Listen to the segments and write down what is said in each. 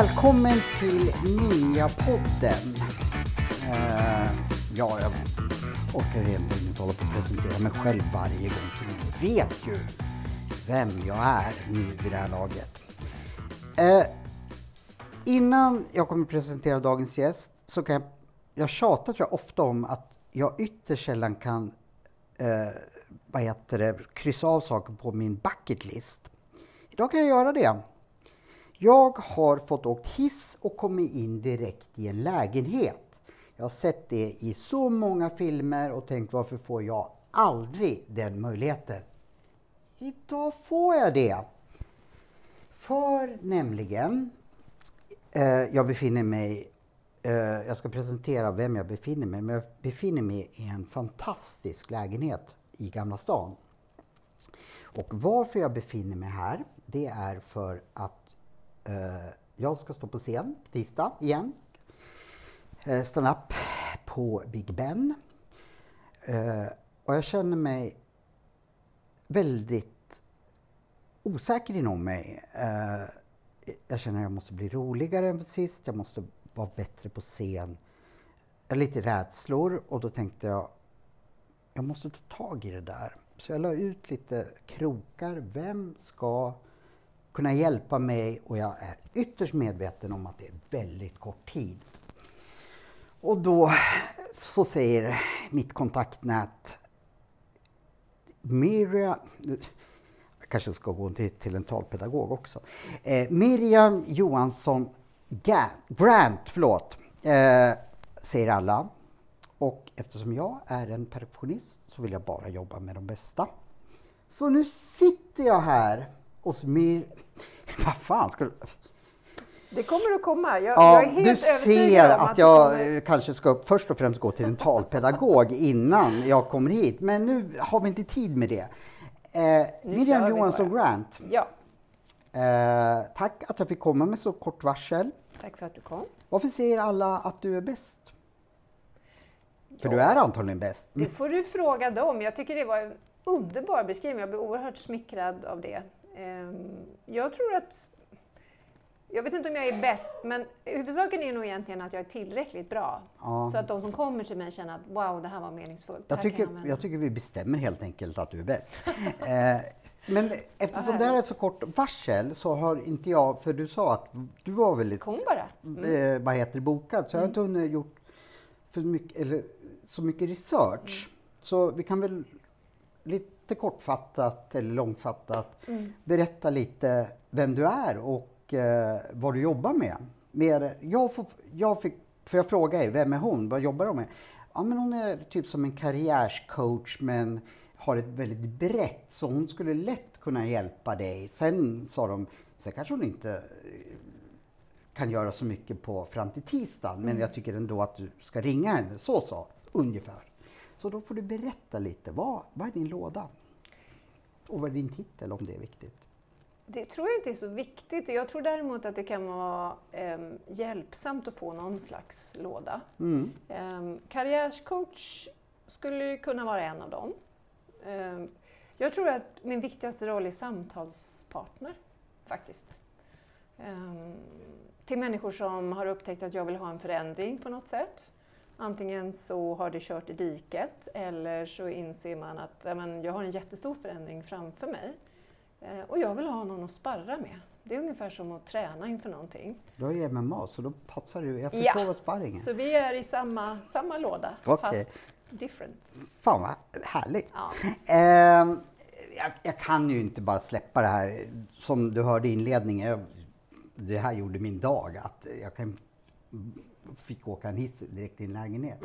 Välkommen till Ninjapodden. Uh, ja, jag orkar egentligen inte hålla på att presentera mig själv varje gång. För ni vet ju vem jag är nu vid det här laget. Uh, innan jag kommer presentera dagens gäst så kan jag, jag tjatar tror jag ofta om att jag ytterst sällan kan uh, vad heter det, kryssa av saker på min bucket list. Idag kan jag göra det. Jag har fått åkt hiss och kommit in direkt i en lägenhet. Jag har sett det i så många filmer och tänkt varför får jag aldrig den möjligheten? Idag får jag det. För nämligen, eh, jag befinner mig, eh, jag ska presentera vem jag befinner mig men jag befinner mig i en fantastisk lägenhet i Gamla stan. Och varför jag befinner mig här, det är för att Eh, jag ska stå på scen tisdag igen. Eh, Stand-up på Big Ben. Eh, och jag känner mig väldigt osäker inom mig. Eh, jag känner att jag måste bli roligare än sist, jag måste vara bättre på scen. Jag har lite rädslor och då tänkte jag, jag måste ta tag i det där. Så jag la ut lite krokar. Vem ska kunna hjälpa mig? Och jag är ytterst medveten om att det är väldigt kort tid. Och då så säger mitt kontaktnät Miriam, jag kanske ska gå till, till en talpedagog också. Eh, Miriam Johansson Grant, förlåt, eh, säger alla. Och eftersom jag är en perfektionist så vill jag bara jobba med de bästa. Så nu sitter jag här hos min... Vad fan ska du... Det kommer att komma. Jag, ja, jag är helt du ser att, att jag kommer... kanske ska först och främst gå till en talpedagog innan jag kommer hit. Men nu har vi inte tid med det. Eh, Miriam Johansson Grant. Ja. Eh, tack att jag fick komma med så kort varsel. Tack för att du kom. Varför säger alla att du är bäst? För ja. du är antagligen bäst. Det får du fråga dem. Jag tycker det var en underbar beskrivning. Jag blev oerhört smickrad av det. Ehm, jag tror att jag vet inte om jag är bäst, men huvudsaken är nog egentligen att jag är tillräckligt bra. Ja. Så att de som kommer till mig känner att wow, det här var meningsfullt. Jag tycker, jag, jag, tycker vi bestämmer helt enkelt att du är bäst. eh, men eftersom det här är så kort varsel så har inte jag, för du sa att du var väldigt, Kom bara. Mm. Eh, vad heter bokad, så jag har inte hunnit gjort för mycket, eller, så mycket research. Mm. Så vi kan väl lite kortfattat eller långfattat mm. berätta lite vem du är och eh, vad du jobbar med. Mer, jag, får, jag fick, för jag frågade vem är hon, vad jobbar hon med? Ja, men hon är typ som en karriärscoach men har ett väldigt brett, så hon skulle lätt kunna hjälpa dig. Sen sa de, sen kanske hon inte eh, kan göra så mycket på fram till tisdagen, men mm. jag tycker ändå att du ska ringa henne. Så sa ungefär. Så då får du berätta lite. Vad, vad är din låda? Och vad är din titel om det är viktigt? Det tror jag inte är så viktigt. Jag tror däremot att det kan vara eh, hjälpsamt att få någon slags låda. Mm. Eh, karriärscoach skulle kunna vara en av dem. Eh, jag tror att min viktigaste roll är samtalspartner, faktiskt. Ehm, till människor som har upptäckt att jag vill ha en förändring på något sätt. Antingen så har det kört i diket eller så inser man att men, jag har en jättestor förändring framför mig eh, och jag vill ha någon att sparra med. Det är ungefär som att träna inför någonting. Du har ju MMA så då passar du. Jag förstår ja. sparringen Så vi är i samma, samma låda okay. fast different. Fan vad härligt. Ja. Eh, jag, jag, kan ju inte bara släppa det här. Som du hörde i inledningen, det här gjorde min dag. Att jag kan fick åka en hiss direkt till en lägenhet.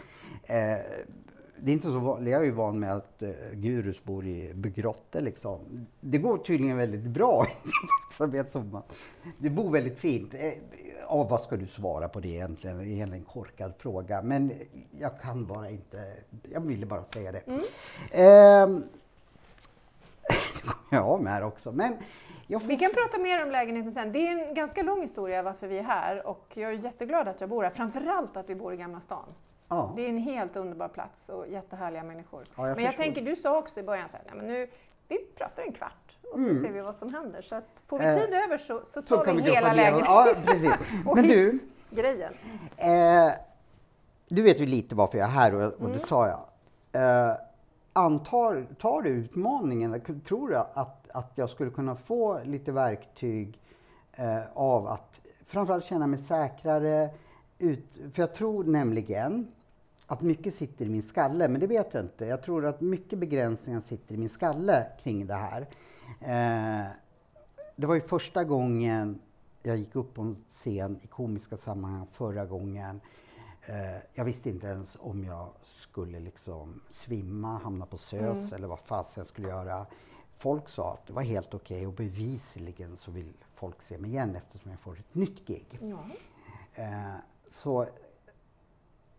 Eh, det är inte så vanligt. Jag är ju van med att eh, gurus bor i grottor liksom. Det går tydligen väldigt bra i verksamhet som. Du bor väldigt fint. Eh, oh, vad ska du svara på det egentligen? Det är en korkad fråga. Men jag kan bara inte... Jag ville bara säga det. Mm. Eh, det kommer jag av med här också. Men. Vi kan prata mer om lägenheten sen. Det är en ganska lång historia varför vi är här och jag är jätteglad att jag bor här. Framförallt att vi bor i Gamla stan. Ja. Det är en helt underbar plats och jättehärliga människor. Ja, jag men jag tänker, du sa också i början så här, nej, men nu vi pratar en kvart och så ser vi vad som händer. Så att får vi Mm. Eh, tid över så, så Så tar kan vi vi hela läget. Ja, precis. och Men du, grejen. Eh, du vet ju lite varför jag är här och, och Mm. det sa jag. Eh, antar, tar du utmaningen? Tror du att, att jag skulle kunna få lite verktyg eh, av att framförallt känna mig säkrare? Ut, för jag tror nämligen att mycket sitter i min skalle, men det vet jag inte. Jag tror att mycket begränsningar sitter i min skalle kring det här. Eh, det var ju första gången jag gick upp på en scen i komiska sammanhang förra gången. Eh, jag visste inte ens om jag skulle liksom svimma, hamna på SÖS eller vad fasen jag skulle göra. Folk sa att det var helt okej och bevisligen så vill folk se mig igen eftersom jag får ett nytt gig. Ja. Eh, så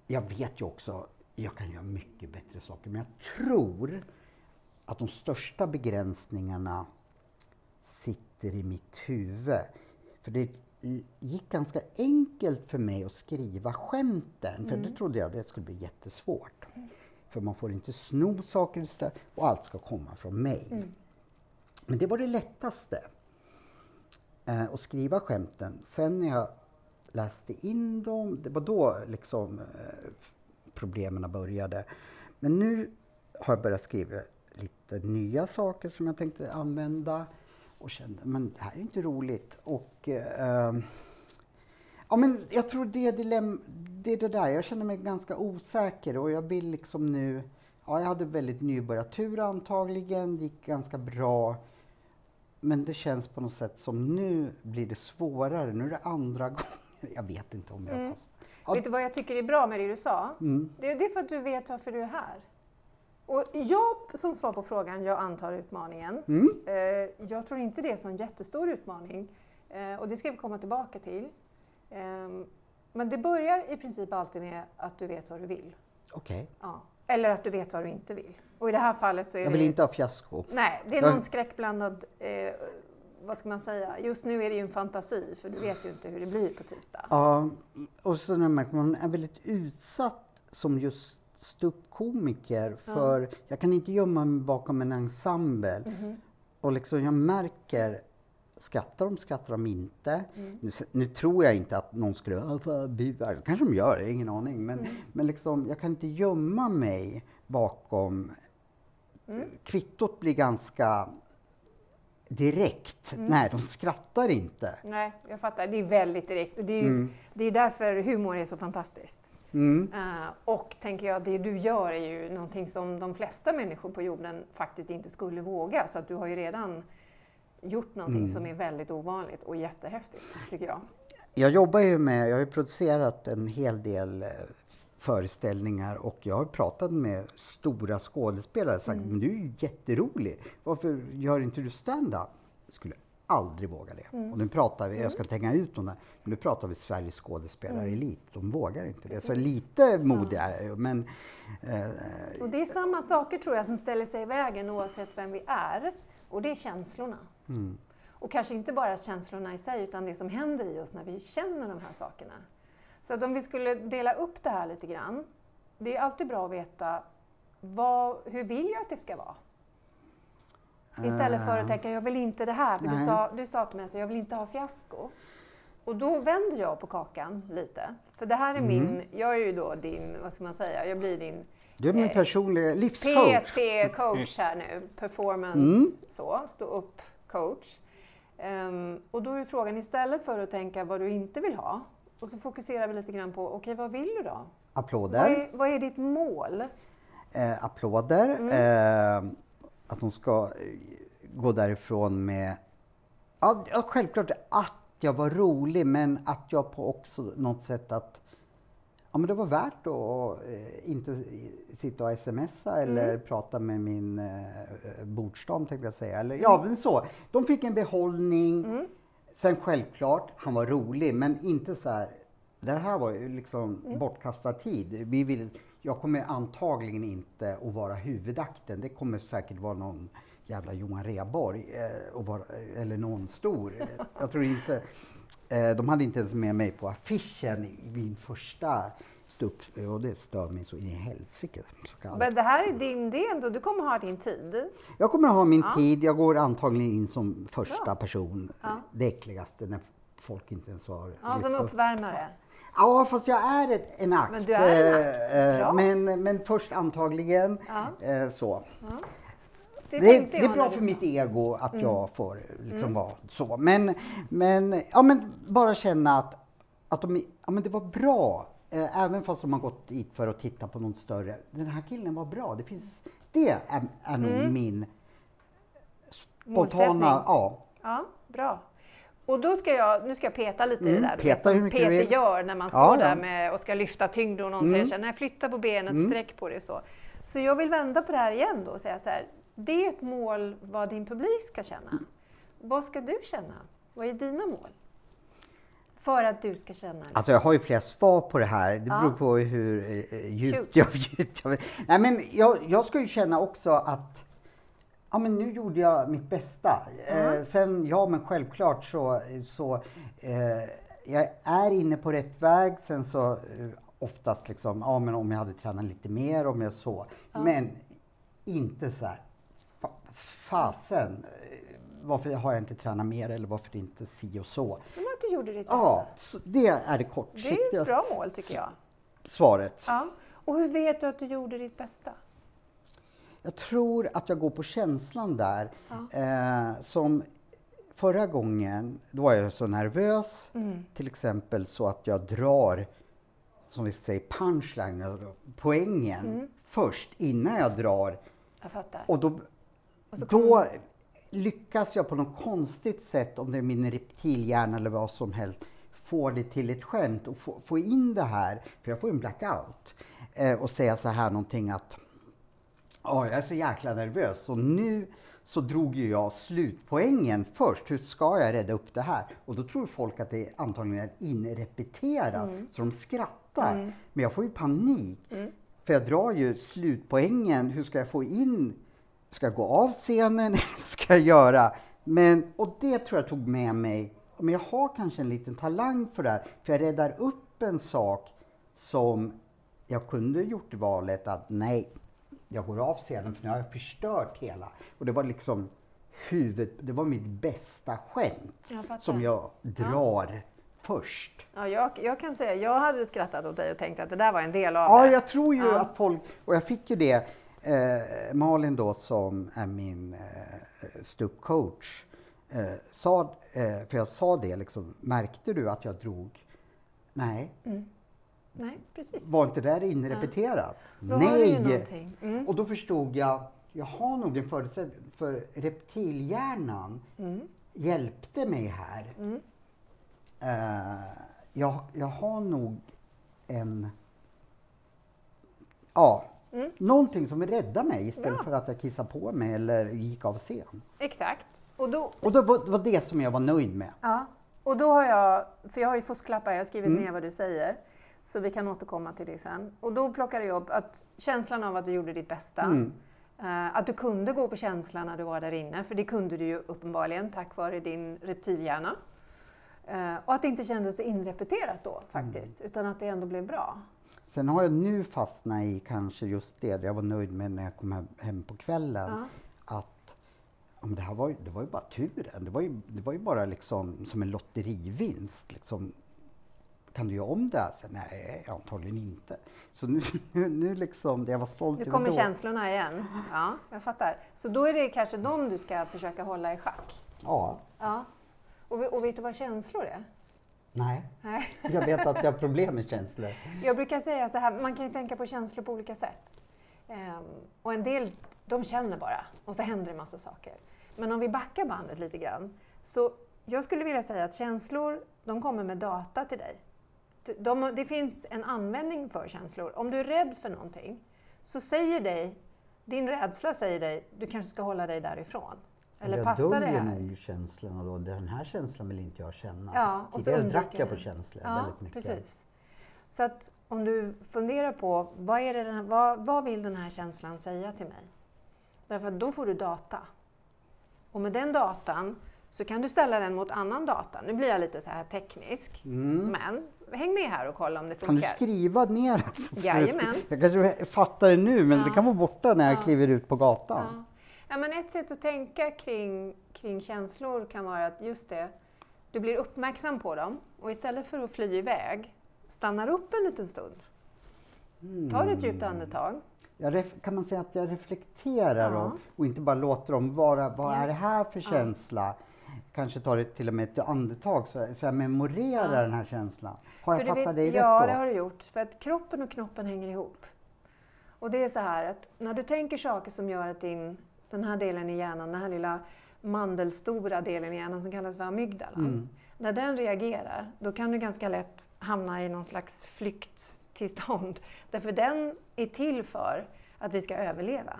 jag vet ju också, jag kan göra mycket bättre saker, men jag tror att de största begränsningarna sitter i mitt huvud. För det gick ganska enkelt för mig att skriva skämten, för det trodde jag det skulle bli jättesvårt. För man får inte sno saker och allt ska komma från mig. Men det var det lättaste eh, att skriva skämten. Sen när jag läste in dem, det var då liksom eh, problemen började. Men nu har jag börjat skriva lite nya saker som jag tänkte använda och kände, men det här är inte roligt. Och eh, Ja, men jag tror det är, dilemma, det är det där. Jag känner mig ganska osäker och jag vill liksom nu... Ja, jag hade väldigt nybörjartur antagligen. Det gick ganska bra. Men det känns på något sätt som nu blir det svårare. Nu är det andra gången. Jag vet inte om jag Mm. fast... Ja, Vet du vad jag tycker är bra med det du sa? mm, Det, det är för att du vet varför du är här. Och jag, som svar på frågan, jag antar utmaningen. mm, Eh, jag tror inte det är en sån jättestor utmaning. Eh, och det ska vi komma tillbaka till. Ehm, men det börjar i princip alltid med att du vet vad du vill. Okej. Ja. Eller att du vet vad du inte vill. Och i det här fallet så är Jag vill det... inte ha fiasko. Nej, det är Jag- någon skräckblandad... Eh, vad ska man säga? Just nu är det ju en fantasi, för du vet ju inte hur det blir på tisdag. Ja, och sen har att man är väldigt utsatt som just ståuppkomiker för jag kan inte gömma mig bakom en ensemble. Mhm. Och liksom jag märker, skrattar de, skrattar de inte? Mm. Nu, nu tror jag inte att någon skulle "Ah, fan, bua. kanske de gör, jag har ingen aning. Men, Mm. men liksom, jag kan inte gömma mig bakom... Mm. Kvittot blir ganska direkt. Mm. Nej, de skrattar inte. Nej, jag fattar. Det är väldigt direkt. Det är ju det är därför humor är så fantastiskt. Mm. Eh, och tänker jag, det du gör är ju någonting som de flesta människor på jorden faktiskt inte skulle våga. Så att du har ju redan gjort någonting Mm. som är väldigt ovanligt och jättehäftigt, tycker jag. Jag jobbar ju med, jag har ju producerat en hel del eh, föreställningar och jag har pratat med stora skådespelare och sagt men du är ju jätterolig. Varför gör inte du stand-up? Skulle aldrig våga det. Och nu pratar vi, jag ska tänka ut dem där, men nu pratar vi Sveriges skådespelarelit. De vågar inte det. Så Precis. lite modig är jag ju, men eh, Och det är samma saker tror jag som ställer sig i vägen oavsett vem vi är. Och det är känslorna. Mm, Och kanske inte bara känslorna i sig, utan det som händer i oss när vi känner de här sakerna. Så att om vi skulle dela upp det här lite grann. Det är alltid bra att veta vad, hur vill jag att det ska vara? Istället för att tänka, jag vill inte det här. För du sa, du sa till mig, jag vill inte ha fiasko. Och då vänder jag på kakan lite. För det här är min, jag är ju då din, vad ska man säga, jag blir din du är min Eh, personliga livscoach. PT-coach här nu, performance, Mm. så, stå upp coach. Ehm, och då är frågan istället för att tänka vad du inte vill ha, och så fokuserar vi lite grann på, okej vad vill du då? Vad Applåder. är, vad är ditt mål? eh, applåder. Eh, att de ska gå därifrån med, ja, självklart att jag var rolig men att jag på också något sätt att ja, men det var värt att eh, inte sitta och smsa eller prata med min eh, bordsdam tänkte jag säga. Eller, ja, men så. De fick en behållning. Sen självklart, han var rolig men inte så här. Det här var ju liksom bortkastad tid. Vi vill, jag kommer antagligen inte att vara huvudakten. Det kommer säkert vara någon jävla Johan Rheborg eh, vara, eller någon stor. Jag tror inte. Eh, de hade inte ens med mig på affischen i min första. stå upp och det stör mig så in i helsike. Men det här är din, det ändå, du kommer ha din tid. Jag kommer ha min Ja. tid. Jag går antagligen in som första Bra. person. Ja. Det äckligaste när folk inte ens har... Ja, som uppvärmare. Ja, fast jag är ett, en akt. Men du är en akt. Eh, Bra. Men, men först antagligen Ja. eh, så. Det, Det, det är bra för mitt ego att Mm. jag får liksom vara så. Men, men, ja, men bara känna att, att de, ja, men det var bra. Eh, även fast de har gått dit för att titta på något större. Den här killen var bra. Det, finns, det är, är nog min spontana... Mm. Målsättning. Ja, Ja, bra. Och då ska jag, nu ska jag peta lite i det Mm, där. peta hur mycket Peter gör när man står Ja, där med, och ska lyfta tyngd och någon Mm. säger så här, nej flytta på benet, sträck på det och så. Så jag vill vända på det här igen då och säga så här, det är ett mål vad din publik ska känna. Vad ska du känna? Vad är dina mål? För att du ska känna... Alltså jag har ju flera svar på det här. Det Ja. beror på hur eh, djupt Shoot. jag, djupt jag Nej men jag, jag ska ju känna också att Ja men nu gjorde jag mitt bästa. Eh, sen, ja men självklart så, så eh, jag är inne på rätt väg. Sen så eh, oftast liksom, ja men om jag hade tränat lite mer, om jag så. Men inte så här, fasen, eh, varför har jag inte tränat mer eller varför inte si och så. Men att du gjorde ditt Ja, bästa. så det är det Det är kortsiktiga ett bra mål tycker jag. svaret. Ja. Och hur vet du att du gjorde ditt bästa? Jag tror att jag går på känslan där. Eh, som förra gången, då var jag så nervös. Mm. Till exempel så att jag drar, som vi säger, punchline, alltså poängen Mm. först innan jag drar. Jag fattar. Och då, då lyckas jag på något konstigt sätt, om det är min reptilhjärna eller vad som helst, få det till ett skämt och få, få in det här, för jag får en blackout, eh, och säga så här någonting att Ja, jag är så jäkla nervös. Så nu så drog ju jag slutpoängen först. Hur ska jag rädda upp det här? Och då tror folk att det antagligen är inrepeterat, så de skrattar. Men jag får ju panik. För jag drar ju slutpoängen. Hur ska jag få in? Ska jag gå av scenen? Vad ska jag göra? Men, och det tror jag tog med mig. Men jag har kanske en liten talang för det här. För jag räddar upp en sak som jag kunde gjort i valet att nej, jag går av scenen för nu har jag förstört hela. Och det var liksom huvud, det var mitt bästa skämt Jag som jag drar först. Ja, jag, jag kan säga, jag hade skrattat åt dig och tänkt att det där var en del av Ja, det. jag tror ju Ja. att folk, och jag fick ju det, eh, Malin då som är min eh, ståuppcoach, eh, sa, eh, för jag sa det liksom, märkte du att jag drog? Nej, Nej, precis. var inte det där inrepeterat? Ju någonting. Mm. Och då förstod jag, jag har nog en förutsättning, för reptilhjärnan Mm. hjälpte mig här. Eh, jag, jag har nog en, ja, någonting som räddade mig istället Mm. Ja. för att jag kissade på mig eller gick av scen. Exakt. Och då, Och det var, det var det som jag var nöjd med. ja. och då har jag, för jag har ju fusklappar, jag har skrivit Mm. ner vad du säger. Så vi kan återkomma till det sen. Och då plockade jag upp att känslan av att du gjorde ditt bästa. Mm. eh, att du kunde gå på känslan när du var där inne, för det kunde du ju uppenbarligen tack vare din reptilhjärna. Eh, och att det inte kändes så inrepeterat då faktiskt, Mm. utan att det ändå blev bra. Sen har jag nu fastnat i kanske just det, jag var nöjd med när jag kom hem, på kvällen. Att ja, men det här var, det var ju bara turen. Det var ju, det var ju bara liksom som en lotterivinst. Liksom, kan du göra om det här? Så, nej, antagligen inte. Så nu, nu, nu liksom, det jag var stolt Nu över kommer då. känslorna igen. Ja, jag fattar. Så då är det kanske dem du ska försöka hålla i schack. Ja, Ja. Och, och vet du vad känslor är? Nej. Nej. Jag vet att jag har problem med känslor. Jag brukar säga så här, man kan ju tänka på känslor på olika sätt. Ehm, och en del, de känner bara och så händer det massa saker. Men om vi backar bandet lite grann, så jag skulle vilja säga att känslor, de kommer med data till dig. De, de, det finns en användning för känslor. Om du är rädd för någonting, så säger dig, din rädsla säger dig, du kanske ska hålla dig därifrån. Eller jag passa det här. nog känslorna då. Den här känslan vill inte jag känna. Ja, och så Tidigare drack jag på känslor Ja, väldigt mycket. precis. Så att om du funderar på vad, är det den här, vad, vad vill den här känslan säga till mig? Därför att då får du data. Och med den datan så kan du ställa den mot annan data. Nu blir jag lite så här teknisk, men häng med här och kolla om det Kan du funkar. skriva ner alltså? Jajamän. Jag kanske fattar det nu, men det kan vara borta när jag Ja. kliver ut på gatan. Ja. Ja, men ett sätt att tänka kring, kring känslor kan vara att just det, du blir uppmärksam på dem och istället för att fly iväg, stannar upp en liten stund. Tar ett djupt andetag. Jag ref, kan man säga att jag reflekterar Ja. dem och inte bara låter dem vara, vad är Yes. det här för Ja. känsla? Kanske tar det till och med ett andetag så, så jag memorerar Ja. den här känslan. Har jag För du fattat dig rätt Ja, då? det har du gjort. För att kroppen och knoppen hänger ihop. Och det är så här att när du tänker saker som gör att din, den här delen i hjärnan, den här lilla mandelstora delen i hjärnan som kallas för amygdalan, Mm. när den reagerar, då kan du ganska lätt hamna i någon slags flykttillstånd. Därför den är till för att vi ska överleva.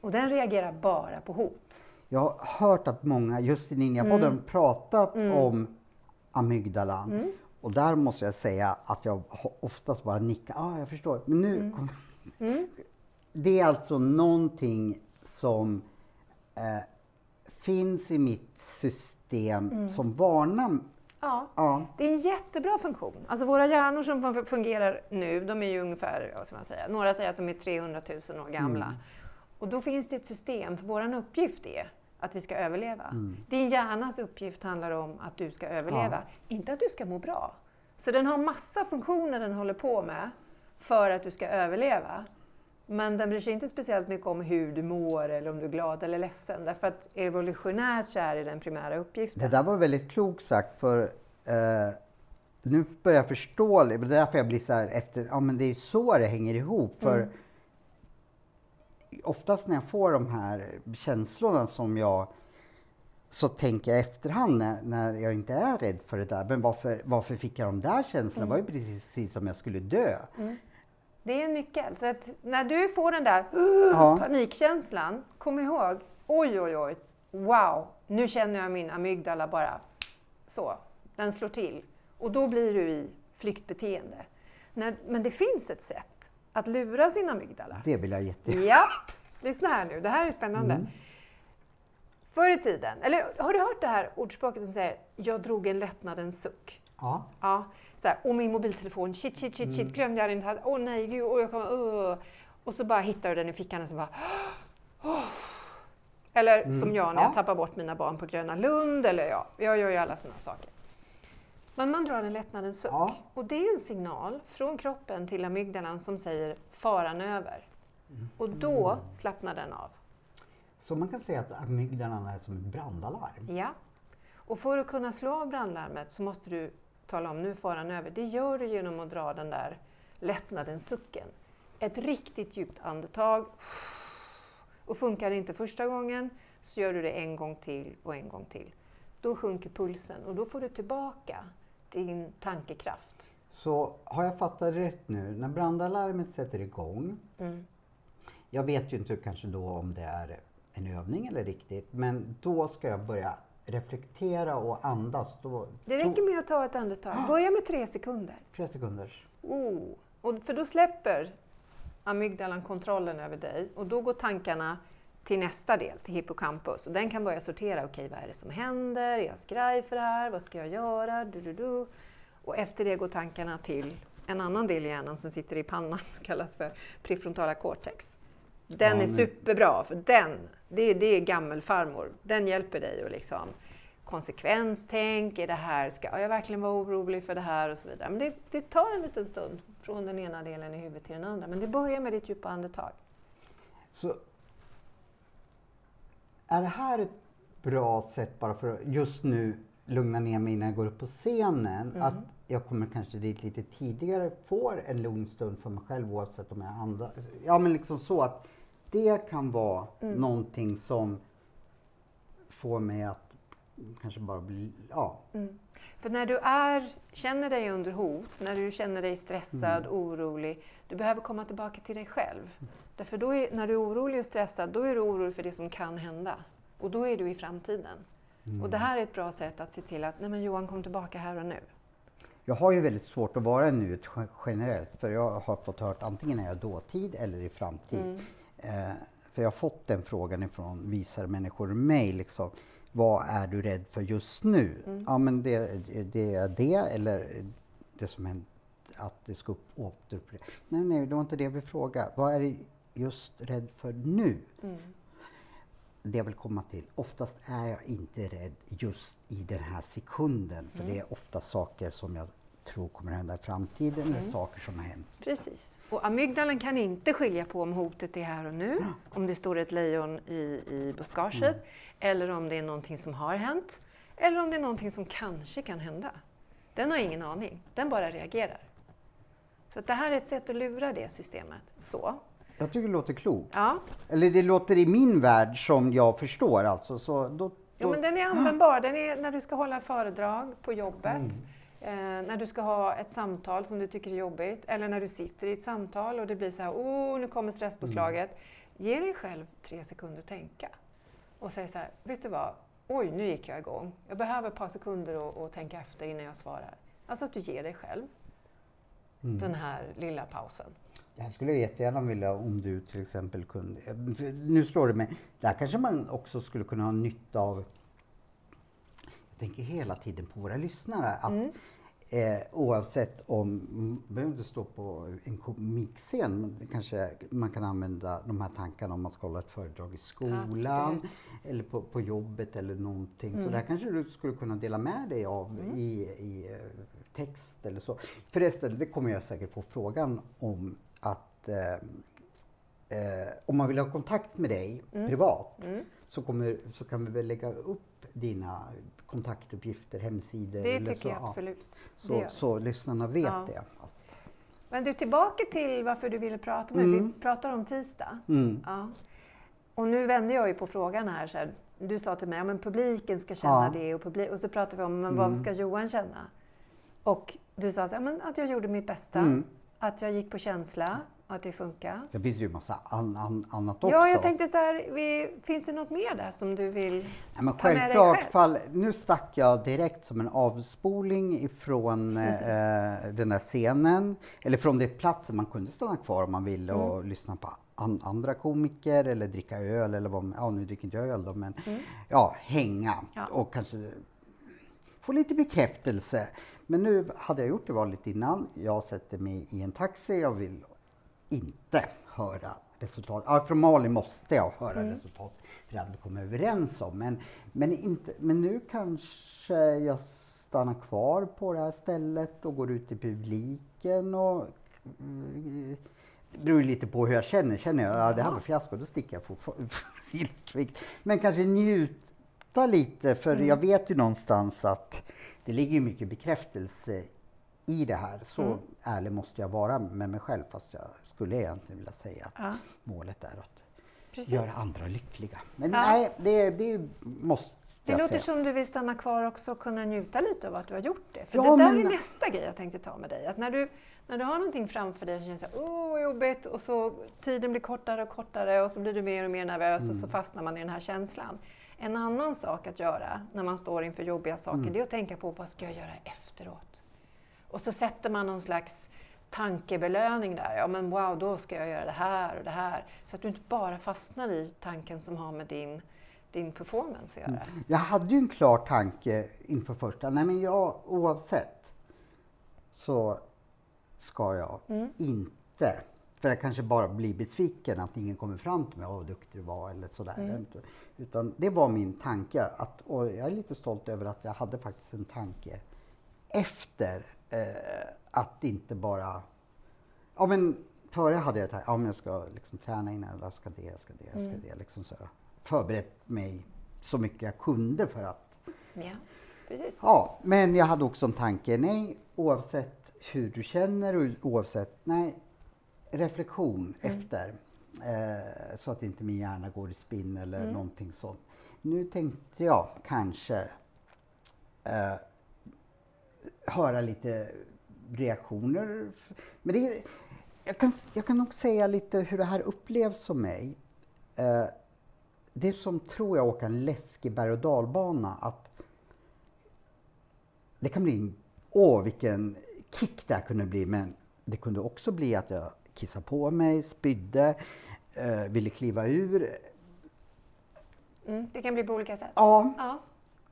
Och den reagerar bara på hot. Jag har hört att många, just i Ninjapodden, Mm. pratat om amygdalan. Och där måste jag säga att jag oftast bara nickar. Ja, ah, jag förstår. Men nu Mm. kom... Det är alltså någonting som eh, finns i mitt system Mm. som varnar. Ja, Ja. Det är en jättebra funktion. Alltså våra hjärnor som fun- fungerar nu, de är ju ungefär, vad ska man säga, några säger att de är 300 000 år gamla. Och då finns det ett system, för vår uppgift är att vi ska överleva. Din hjärnas uppgift handlar om att du ska överleva, inte att du ska må bra. Så den har massa funktioner den håller på med för att du ska överleva. Men den bryr sig inte speciellt mycket om hur du mår eller om du är glad eller ledsen. Därför att evolutionärt så är det den primära uppgiften. Det där var väldigt klokt sagt för eh, nu börjar jag förstå, det är därför jag blir så här efter, ja men det är så det hänger ihop. För Mm. oftast när jag får de här känslorna som jag så tänker jag efterhand när, när jag inte är rädd för det där. Men varför, varför fick jag de där känslorna? Det var ju Mm. precis, precis som jag skulle dö. Det är en nyckel. Så när du får den där Ja. panikkänslan, kom ihåg, oj oj oj, wow, nu känner jag min amygdala bara så, den slår till. Och då blir du i flyktbeteende. När, men det finns ett sätt att lura sin amygdala. Det vill jag jätte... Ja, lyssna här nu, det här är spännande. Mm. Förr i tiden, eller har du hört det här ordspråket som säger jag drog en lättnadens suck? Ja. Ja, så här, och min mobiltelefon, shit, shit, shit, shit, glömde jag den. Åh nej, gud, åh, jag kommer, uh. Och så bara hittar du den i fickan och så bara... "Åh." Eller som jag när jag Ja. tappar bort mina barn på Gröna Lund, eller ja, jag gör ju alla sådana saker. Men man drar en lättnadens suck. Ja. Och det är en signal från kroppen till amygdalan som säger faran över. Och då slappnar den av. Så man kan säga att amygdalan är som ett brandalarm. Ja. Och för att kunna slå av brandlarmet så måste du tala om nu faran över. Det gör du genom att dra den där lättnadens sucken. Ett riktigt djupt andetag. Och funkar det inte första gången så gör du det en gång till och en gång till. Då sjunker pulsen och då får du tillbaka din tankekraft. Så har jag fattat rätt nu, när brandalarmet sätter igång, Mm. jag vet ju inte kanske då om det är en övning eller riktigt, men då ska jag börja reflektera och andas. Då, Det räcker med att ta ett andetag. Börja med tre sekunder. Tre sekunders. Oh. Och för då släpper amygdalan kontrollen över dig och då går tankarna till nästa del, till hippocampus. Och den kan börja sortera, okej vad är det som händer? Är jag skraj för det här? Vad ska jag göra? Du, du, du. Och efter det går tankarna till en annan del i hjärnan som sitter i pannan som kallas för prefrontala cortex. Den Ja, är superbra, för den, det, det är gammelfarmor. Den hjälper dig att liksom konsekvenstänk, är det här, ska jag verkligen vara orolig för det här och så vidare. Men det, det tar en liten stund från den ena delen i huvudet till den andra. Men det börjar med ditt djupa andetag. Så är det här ett bra sätt bara för att just nu lugna ner mig innan jag går upp på scenen? Mm. Att jag kommer kanske dit lite tidigare, får en lugn stund för mig själv oavsett om jag andas. Ja men liksom så att det kan vara Mm. någonting som får mig att kanske bara bli, ja. För när du är, känner dig under hot, när du känner dig stressad, orolig, du behöver komma tillbaka till dig själv. Därför då är, när du är orolig och stressad, då är du orolig för det som kan hända. Och då är du i framtiden. Och det här är ett bra sätt att se till att, nej men Johan kom tillbaka här och nu. Jag har ju väldigt svårt att vara i nuet ge- generellt för jag har fått hört antingen är jag dåtid eller i framtid. Mm. Eh, för jag har fått den frågan ifrån visare människor mig. Liksom. vad är du rädd för just nu? Ja, men det, det är det eller det som hänt, att det ska upp, återupprepas. Nej, nej, det var inte det vi frågade. Vad är du just rädd för nu? Det jag vill komma till, oftast är jag inte rädd just i den här sekunden, för det är ofta saker som jag tror kommer hända i framtiden eller saker som har hänt. Precis. Och amygdalan kan inte skilja på om hotet är här och nu, om det står ett lejon i, i buskaget, eller om det är någonting som har hänt, eller om det är någonting som kanske kan hända. Den har ingen aning, den bara reagerar. Så det här är ett sätt att lura det systemet. Så. Jag tycker det låter klokt. Ja. Eller det låter i min värld som jag förstår alltså. Så då, Ja, då, men den är användbar. Den är när du ska hålla föredrag på jobbet, eh, när du ska ha ett samtal som du tycker är jobbigt, eller när du sitter i ett samtal och det blir så här, oh, nu kommer stresspåslaget. Ge dig själv tre sekunder att tänka. Och säg så här, vet du vad, oj, nu gick jag igång. Jag behöver ett par sekunder och tänka efter innan jag svarar. Alltså att du ger dig själv den här lilla pausen. Jag skulle jättegärna vilja om du till exempel kunde... Nu slår det mig. Där kanske man också skulle kunna ha nytta av... Tänker hela tiden på våra lyssnare. Att, eh, oavsett om... Man behöver inte stå på en komikscen. Men kanske man kan använda de här tankarna om man ska hålla ett föredrag i skolan. Absolut. Eller på, på jobbet eller någonting. Så där kanske du skulle kunna dela med dig av i, i eh, text eller så. Förresten, det kommer jag säkert få frågan om att eh, eh, om man vill ha kontakt med dig privat så, kommer, så kan vi väl lägga upp dina kontaktuppgifter, hemsidor Det tycker så. jag ja. absolut. Det Så, gör. så lyssnarna vet Ja. det. Men du, tillbaka till varför du ville prata med mig. Vi pratar om tisdag. Mm. Ja. Och nu vände jag ju på frågan här. Så här du sa till mig att ja, publiken ska känna Ja. det och, publik, och så pratade vi om men vad ska Johan känna? Och du sa så här, men att jag gjorde mitt bästa, att jag gick på känsla att det funkar. Det finns ju massa an, an, annat också. Ja, jag tänkte så här, vi, finns det något mer där som du vill Nej, men ta med dig själv? fall, nu stack jag direkt som en avspoling ifrån eh, den där scenen, eller från det platsen man kunde stanna kvar om man ville och Mm. lyssna på an, andra komiker eller dricka öl eller vad ja nu dricker inte jag öl då men ja, hänga Mm. Ja. och kanske få lite bekräftelse. Men nu hade jag gjort det valet innan, jag sätter mig i en taxi, jag vill inte höra resultat. Ja, från Malin måste jag höra Mm. resultat. för hade vi kommit överens om. Men, men, inte, men nu kanske jag stannar kvar på det här stället och går ut i publiken. Och, mm, det beror ju lite på hur jag känner. Känner jag att det här var fiasko, då sticker jag fortfarande. Men kanske njuta lite, för jag vet ju någonstans att det ligger mycket bekräftelse i det här. Så ärlig måste jag vara med mig själv, fast jag skulle egentligen vilja säga att Ja. målet är att Precis. göra andra lyckliga. Men Ja. nej, det, det måste Det jag låter säga. som du vill stanna kvar också och kunna njuta lite av att du har gjort det. För Ja, det där men- är nästa grej jag tänkte ta med dig. Att när du, när du har någonting framför dig och känner så här, åh vad jobbigt och så tiden blir kortare och kortare och så blir du mer och mer nervös och så Mm. fastnar man i den här känslan. En annan sak att göra när man står inför jobbiga saker, Mm. det är att tänka på vad ska jag göra efteråt? Och så sätter man någon slags tankebelöning där. Ja men wow, då ska jag göra det här och det här. Så att du inte bara fastnar i tanken som har med din, din performance att göra. Jag hade ju en klar tanke inför första. Nej men jag, oavsett så ska jag Mm. inte, för jag kanske bara blir besviken att ingen kommer fram till mig, åh vad duktig du var eller sådär. Mm. Utan det var min tanke att, och jag är lite stolt över att jag hade faktiskt en tanke efter eh, att inte bara, ja men före hade jag tänkt, ja men jag ska liksom träna innan, jag ska det, jag ska det, jag ska Mm. det. Liksom så jag förberett mig så mycket jag kunde för att Ja, precis. Ja, men jag hade också en tanke, nej, oavsett hur du känner och oavsett, nej, reflektion efter. Eh, så att inte min hjärna går i spinn eller någonting sånt. Nu tänkte jag kanske eh, höra lite reaktioner. Men det, jag, kan, jag kan nog säga lite hur det här upplevs som mig. Eh, det är som, tror jag, åka en läskig berg och dalbana. Att det kan bli, åh vilken kick det här kunde bli, men det kunde också bli att jag kissade på mig, spydde, eh, ville kliva ur. Mm, det kan bli på olika sätt. Ja, Ja,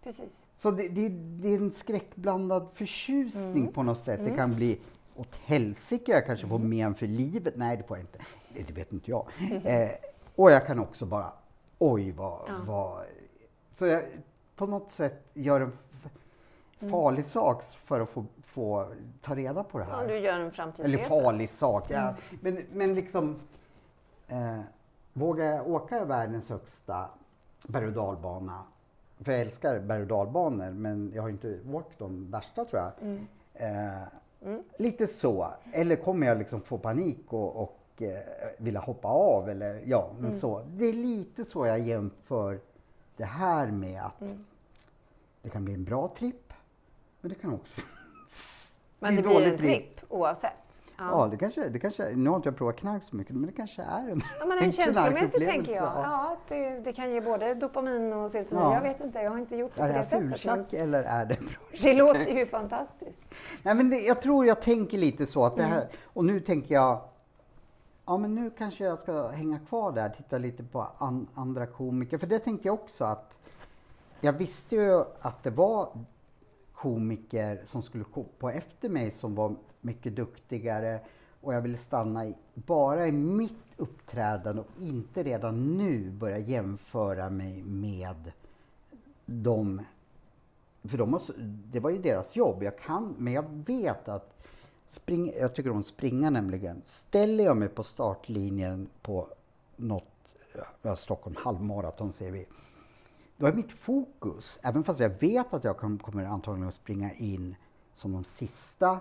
precis. Så det, det, det är en skräckblandad förtjusning på något sätt. Det kan bli åt helsike, jag kanske får men för livet. Nej, det får jag inte. Det, vet inte jag. Eh, och jag kan också bara, oj vad, Ja. vad... Så jag på något sätt gör en f- farlig sak för att få, få ta reda på det här. Ja, du gör en Eller framtidsresa. farlig sak. Ja. Men, men liksom, eh, vågar jag åka världens högsta berg och dalbana? För jag älskar berg och dalbanor, men jag har inte åkt de värsta tror jag. Mm. Eh, Lite så. Eller kommer jag liksom få panik och, och eh, vilja hoppa av? Eller, ja, men Mm. så. Det är lite så jag jämför det här med att Mm. det kan bli en bra tripp, men det kan också Men Det blir en tripp oavsett. Ja, det kanske, det kanske, nu har inte jag provat knark så mycket, men det kanske är en, Ja, men en känslomässigt tänker jag. Ja, det, det kan ge både dopamin och serotonin. Ja. Jag vet inte, jag har inte gjort det Är på det det här sättet. Men fultjack eller är det bra? det låter ju fantastiskt. Nej, men det, jag tror jag tänker lite så att det Mm. här, och nu tänker jag, ja men nu kanske jag ska hänga kvar där, titta lite på an, andra komiker, för det tänkte jag också att jag visste ju att det var komiker som skulle på efter mig som var mycket duktigare och jag ville stanna i, bara i mitt uppträdande och inte redan nu börja jämföra mig med dem. för de har, det var ju deras jobb. Jag kan, men jag vet att spring, jag tycker om att springa nämligen. Ställer jag mig på startlinjen på något, ja, Stockholm halvmaraton säger vi. Då är mitt fokus, även fast jag vet att jag kom- kommer antagligen att springa in som de sista,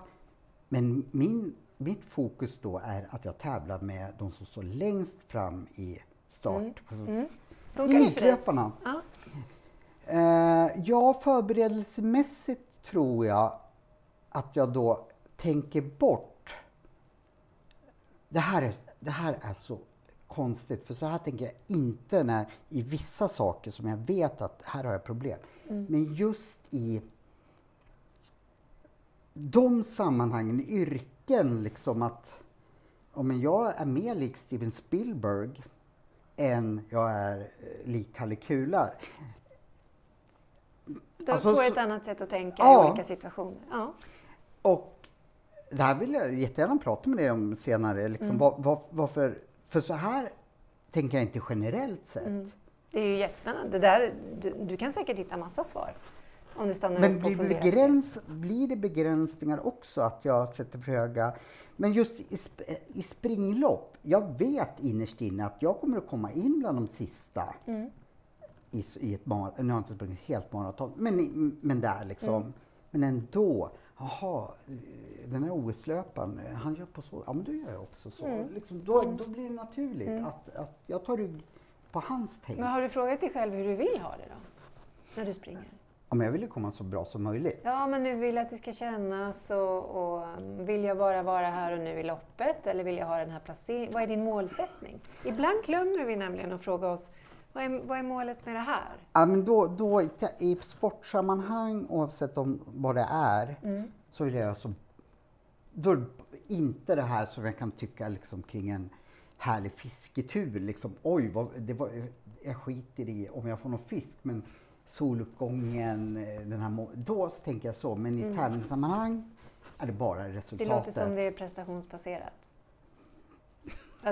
men min, mitt fokus då är att jag tävlar med de som står längst fram i start. Mm. Elitlöparna. Ja. Eh, ja, förberedelsemässigt tror jag att jag då tänker bort. Det här är, det här är så konstigt, för så här tänker jag inte när i vissa saker som jag vet att här har jag problem. Men just i de sammanhangen, yrken, liksom att men jag är mer lik Steven Spielberg än jag är eh, lik Kalle Kula. Du Alltså, får så- ett annat sätt att tänka Ja. i olika situationer. Ja. Och det här vill jag jättegärna prata med dig om senare. Liksom, Mm. vad, vad, varför, för så här tänker jag inte generellt sett. Mm. Det är ju jättespännande. Det där, du, du kan säkert hitta massa svar. Om du stannar Men upp och blir, funderar. begräns, blir det begränsningar också att jag sätter för höga... Men just i, sp- i springlopp, jag vet innerst inne att jag kommer att komma in bland de sista Mm. i, i ett maraton. Nu har jag inte sprungit helt maraton, men, men där liksom. Mm. Men ändå, jaha, eh, den här OS-löparen, eh, han gör på så, ja men då gör jag också så. Mm. Liksom, då, då blir det naturligt att, att jag tar rygg på hans tänk. Men har du frågat dig själv hur du vill ha det då? När du springer? Ja, men jag vill ju komma så bra som möjligt. Ja, men nu vill att det ska kännas och, och um, vill jag bara vara här och nu i loppet eller vill jag ha den här placeringen? Vad är din målsättning? Ibland glömmer vi nämligen att fråga oss vad är, vad är målet med det här? Ja, men då, då, i, sportsammanhang, oavsett om, vad det är, Mm. så vill jag så... Då inte det här som jag kan tycka liksom, kring en härlig fisketur. Liksom, Oj, vad, det var, jag skiter i om jag får någon fisk, men soluppgången, eh, den här, då så tänker jag så. Men i tävlingssammanhang är det bara Mm. Det resultatet. låter som det är prestationsbaserat.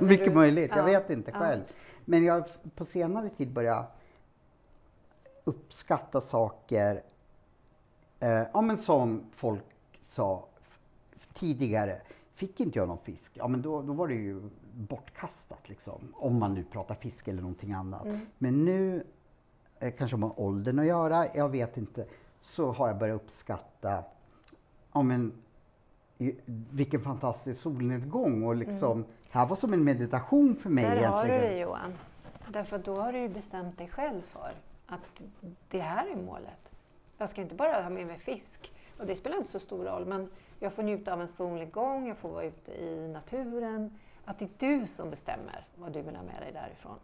Mycket du- möjligt, jag ja, vet inte ja. Men jag har på senare tid börjat uppskatta saker, eh, ja men som folk sa tidigare. Fick inte jag någon fisk, ja men då, då var det ju bortkastat liksom. Om man nu pratar fisk eller någonting annat. Mm. Men nu, eh, kanske har åldern att göra, jag vet inte, så har jag börjat uppskatta, ja men i- vilken fantastisk solnedgång och liksom, det här var som en meditation för mig Mm. Där har du egentligen. det Johan. Därför då har du ju bestämt dig själv för att det här är målet. Jag ska inte bara ha med mig fisk. Och det spelar inte så stor roll, men jag får njuta av en solnedgång, jag får vara ute i naturen. Att det är du som bestämmer vad du vill ha med dig därifrån.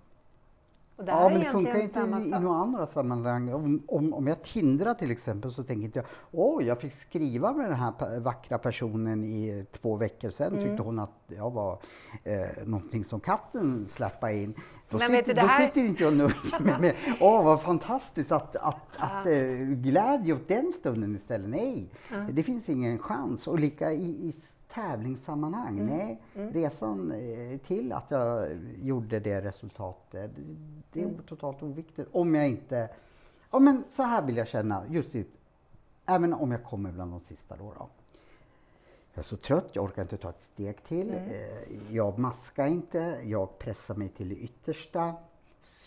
Och det Ja, men det funkar inte i, i några andra sammanhang. Om, om, om jag tindrar till exempel så tänker inte jag, oj, jag fick skriva med den här vackra personen i två veckor sedan. Mm. Tyckte hon att jag var eh, någonting som katten släppade in. Då, Men sitter, du, då här- sitter inte jag nöjer mig med åh vad fantastiskt att, att, att eh, glädje åt den stunden istället. Nej, det finns ingen chans. Och lika i, i tävlingssammanhang. Mm. Nej, resan eh, till att jag gjorde det resultatet, det är Mm. totalt oviktigt. Om jag inte, ja men så här vill jag känna, just i, även om jag kommer bland de sista då. då. Jag är så trött, jag orkar inte ta ett steg till. Eh, Jag maskar inte, jag pressar mig till det yttersta.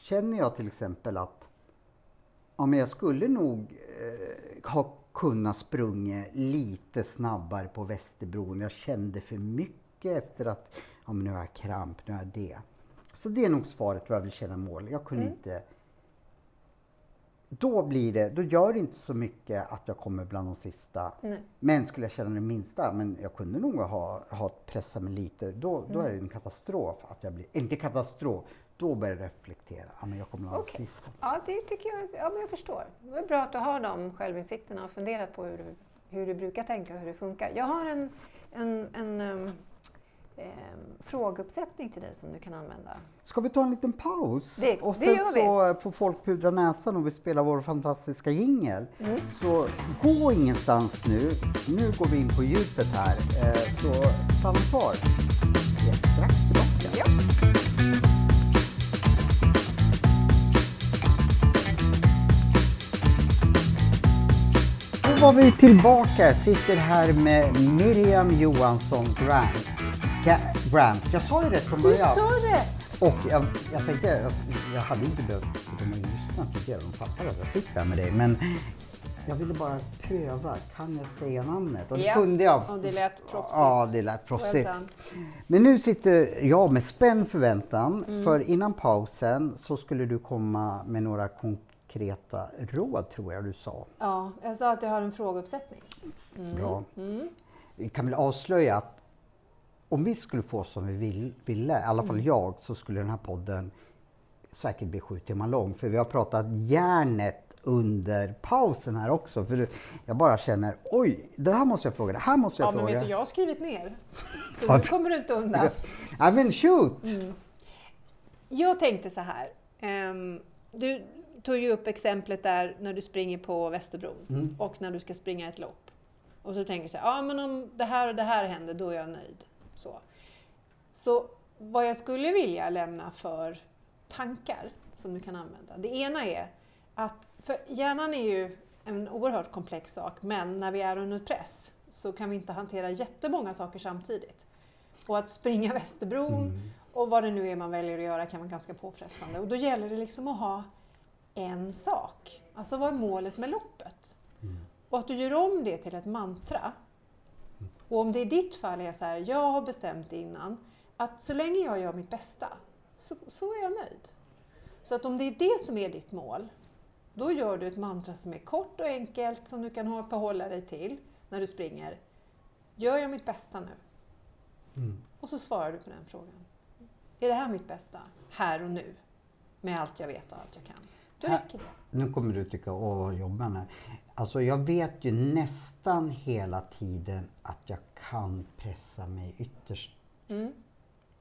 Känner jag till exempel att ja, men jag skulle nog eh, ha kunnat sprunga lite snabbare på Västerbron. Jag kände för mycket efter att ja, men nu har jag kramp, nu har jag det. Så det är nog svaret vad jag vill känna mål. Jag kunde inte då blir det, då gör det inte så mycket att jag kommer bland de sista. Nej. Men skulle jag känna det minsta, men jag kunde nog ha, ha pressat mig lite, då, då är det en katastrof att jag blir, inte katastrof, då börjar jag reflektera. Ja, men jag kommer bland de Okej. sista. Ja, det tycker jag. Ja, men jag förstår. Det är bra att du har de självinsikterna och funderat på hur du, hur du brukar tänka och hur det funkar. Jag har en, en, en um, em, frågeuppsättning till dig som du kan använda. Ska vi ta en liten paus? Det- och det sen gör vi. så får folk pudra näsan och vi spelar vår fantastiska jingel. Mm. Så gå ingenstans nu. Nu går vi in på djupet här. Eh, så stanna kvar. Vi är strax tillbaka. Ja. Då var vi tillbaka. Sitter här med Miriam Johansson Grant. Grant. Jag sa ju rätt från Du början. sa rätt! Och jag, jag tänkte, jag, jag hade inte behövt har ju lyssnat tidigare, de fattar att jag sitter här med dig. Men jag ville bara pröva, kan jag säga namnet? Och det Ja, kunde jag. och det lät proffsigt. Ja, det lät proffsigt. Men nu sitter jag med spänd förväntan, Mm. för innan pausen så skulle du komma med några konkreta råd, tror jag du sa. Ja, jag sa att jag har en frågeuppsättning. Bra. Mm. Vi kan väl avslöja att om vi skulle få som vi vill, ville, i alla Mm. fall jag, så skulle den här podden säkert bli sju timmar lång. För vi har pratat järnet under pausen här också. För jag bara känner, oj, det här måste jag fråga, det här måste jag Ja, men fråga. vet du, jag har skrivit ner. Så Ja. nu kommer du inte undan. Ja, men shoot! Mm. Jag tänkte så här. ehm, du tog ju upp exemplet där när du springer på Västerbron och när du ska springa ett lopp. Och så tänker du så här, ja men om det här och det här händer, då är jag nöjd. Så, så vad jag skulle vilja lämna för tankar som du kan använda. Det ena är att, för hjärnan är ju en oerhört komplex sak, men när vi är under press så kan vi inte hantera jättemånga saker samtidigt. Och att springa Västerbron och vad det nu är man väljer att göra kan vara ganska påfrestande. Och då gäller det liksom att ha en sak. Alltså vad är målet med loppet? Och att du gör om det till ett mantra. Och om det i ditt fall är så här, jag har bestämt innan att så länge jag gör mitt bästa så, så är jag nöjd. Så att om det är det som är ditt mål, då gör du ett mantra som är kort och enkelt som du kan förhålla dig till när du springer. Gör jag mitt bästa nu? Och så svarar du på den frågan. Är det här mitt bästa? Här och nu? Med allt jag vet och allt jag kan. Då räcker det. Nu kommer du tycka, åh vad han är. Alltså jag vet ju nästan hela tiden att jag kan pressa mig ytterst. Mm.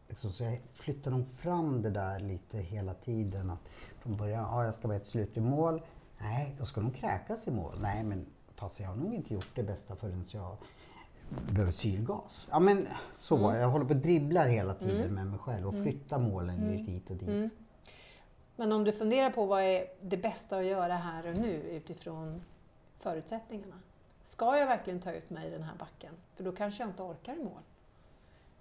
Liksom, så jag flyttar nog fram det där lite hela tiden. Att från början, ja jag ska vara ett slut i mål. Nej, jag ska nog kräkas i mål. Nej, men fast jag har nog inte gjort det bästa förrän jag behöver syrgas. Ja men så, Mm. jag håller på och dribblar hela tiden med mig själv och flyttar målen lite hit och dit. Mm. Men om du funderar på vad är det bästa att göra här och nu utifrån förutsättningarna. Ska jag verkligen ta ut mig i den här backen? För då kanske jag inte orkar i mål.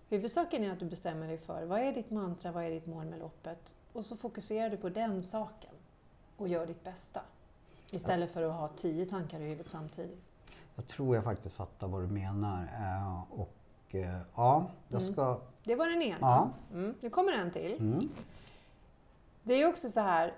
Huvudsaken är att du bestämmer dig för vad är ditt mantra, vad är ditt mål med loppet? Och så fokuserar du på den saken och gör ditt bästa. Istället för att ha tio tankar i huvudet samtidigt. Jag tror jag faktiskt fattar vad du menar. Eh, och eh, ja, jag ska... Det var den ena. Ja. Mm. Nu kommer en till. Mm. Det är också så här,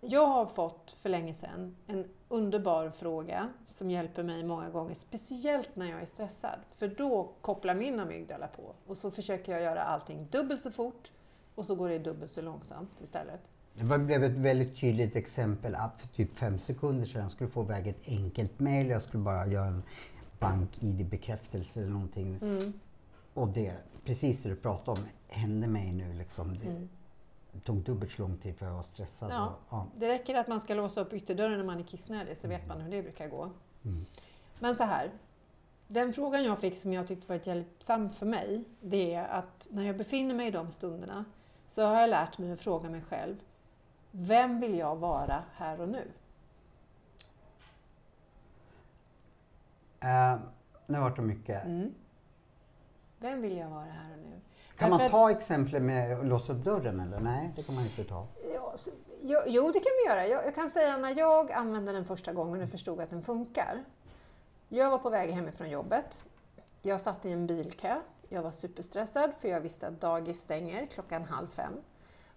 jag har fått för länge sedan en underbar fråga som hjälper mig många gånger, speciellt när jag är stressad. För då kopplar min amygdala på och så försöker jag göra allting dubbelt så fort och så går det dubbelt så långsamt istället. Det blev ett väldigt tydligt exempel att för typ fem sekunder sedan jag skulle få iväg ett enkelt mail. Jag skulle bara göra en bank-id-bekräftelse eller någonting. Mm. Och det, precis det du pratade om, hände mig nu liksom. Det, Mm. Tog dubbelt så lång tid för jag var stressad. Ja. Och, ja. Det räcker att man ska låsa upp ytterdörren när man är kissnödig så vet man hur det brukar gå. Men så här, den frågan jag fick som jag tyckte var hjälpsam för mig, det är att när jag befinner mig i de stunderna så har jag lärt mig att fråga mig själv, vem vill jag vara här och nu? Eh, nu vart det mycket. Mm. Vem vill jag vara här och nu? Kan man ta exemplet med att låsa upp dörren eller? Nej, det kan man inte ta. Ja, så, jo, jo, det kan vi göra. Jag, jag kan säga när jag använde den första gången och förstod att den funkar. Jag var på väg hemifrån jobbet. Jag satt i en bilkö. Jag var superstressad för jag visste att dagis stänger klockan halv fem.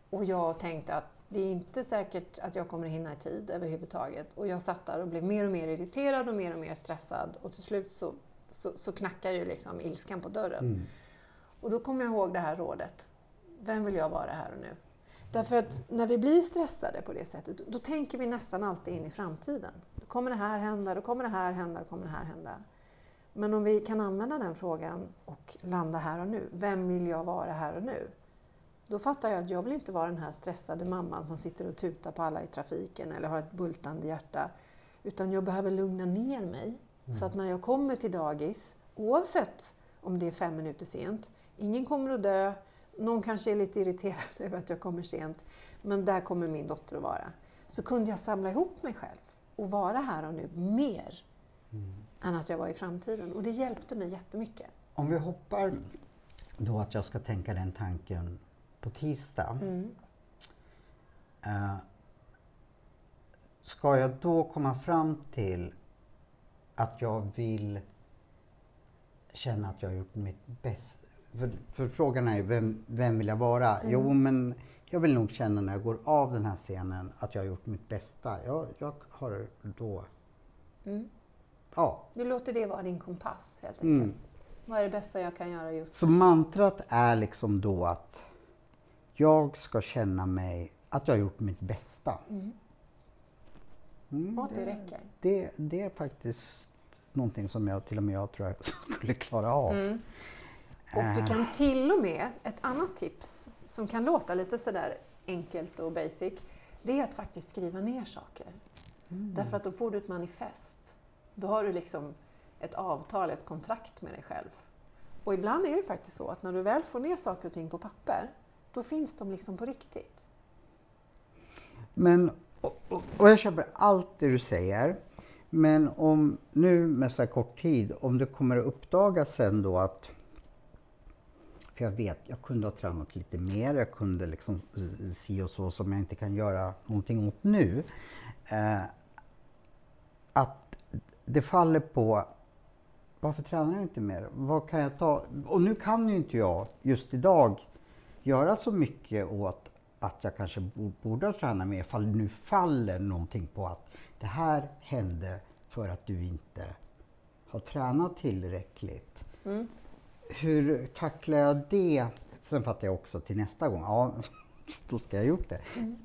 Och jag tänkte att det är inte säkert att jag kommer hinna i tid överhuvudtaget. Och jag satt där och blev mer och mer irriterad och mer och mer stressad. Och till slut så, så, så knackade ju liksom ilskan på dörren. Mm. Och då kommer jag ihåg det här rådet. Vem vill jag vara här och nu? Därför att när vi blir stressade på det sättet, då tänker vi nästan alltid in i framtiden. Då kommer det här hända, då kommer det här hända, då kommer det här hända. Men om vi kan använda den frågan och landa här och nu. Vem vill jag vara här och nu? Då fattar jag att jag vill inte vara den här stressade mamman som sitter och tutar på alla i trafiken eller har ett bultande hjärta. Utan jag behöver lugna ner mig. Så att när jag kommer till dagis, oavsett om det är fem minuter sent, ingen kommer att dö, någon kanske är lite irriterad över att jag kommer sent, men där kommer min dotter att vara. Så kunde jag samla ihop mig själv och vara här och nu mer än att jag var i framtiden. Och det hjälpte mig jättemycket. Om vi hoppar då att jag ska tänka den tanken på tisdag. Mm. Eh, ska jag då komma fram till att jag vill känna att jag har gjort mitt bästa? För, för frågan är ju, vem, vem vill jag vara? Mm. Jo, men jag vill nog känna när jag går av den här scenen att jag har gjort mitt bästa. Jag, jag har då... Mm. Ja. Du låter det vara din kompass helt enkelt. Mm. Vad är det bästa jag kan göra just Så mantrat är liksom då att jag ska känna mig att jag har gjort mitt bästa. Mm. Mm, Och att det räcker. Det, det är faktiskt någonting som jag till och med jag tror jag skulle klara av. Mm. Och du Eh, kan till och med, ett annat tips som kan låta lite sådär enkelt och basic, det är att faktiskt skriva ner saker. Mm. Därför att då får du ett manifest. Då har du liksom ett avtal, ett kontrakt med dig själv. Och ibland är det faktiskt så att när du väl får ner saker och ting på papper, då finns de liksom på riktigt. Men, och, och, och jag köper allt det du säger. Men om nu med så här kort tid, om det kommer att uppdagas sen då att för jag vet, jag kunde ha tränat lite mer, jag kunde liksom si och så som jag inte kan göra någonting åt nu. Eh, att det faller på varför tränar jag inte mer? Vad kan jag ta? Och nu kan ju inte jag just idag göra så mycket åt att jag kanske borde ha tränat mer ifall det nu faller någonting på att det här hände för att du inte har tränat tillräckligt. Mm. Hur tacklar jag det? Sen fattar jag också till nästa gång, ja då ska jag ha gjort det.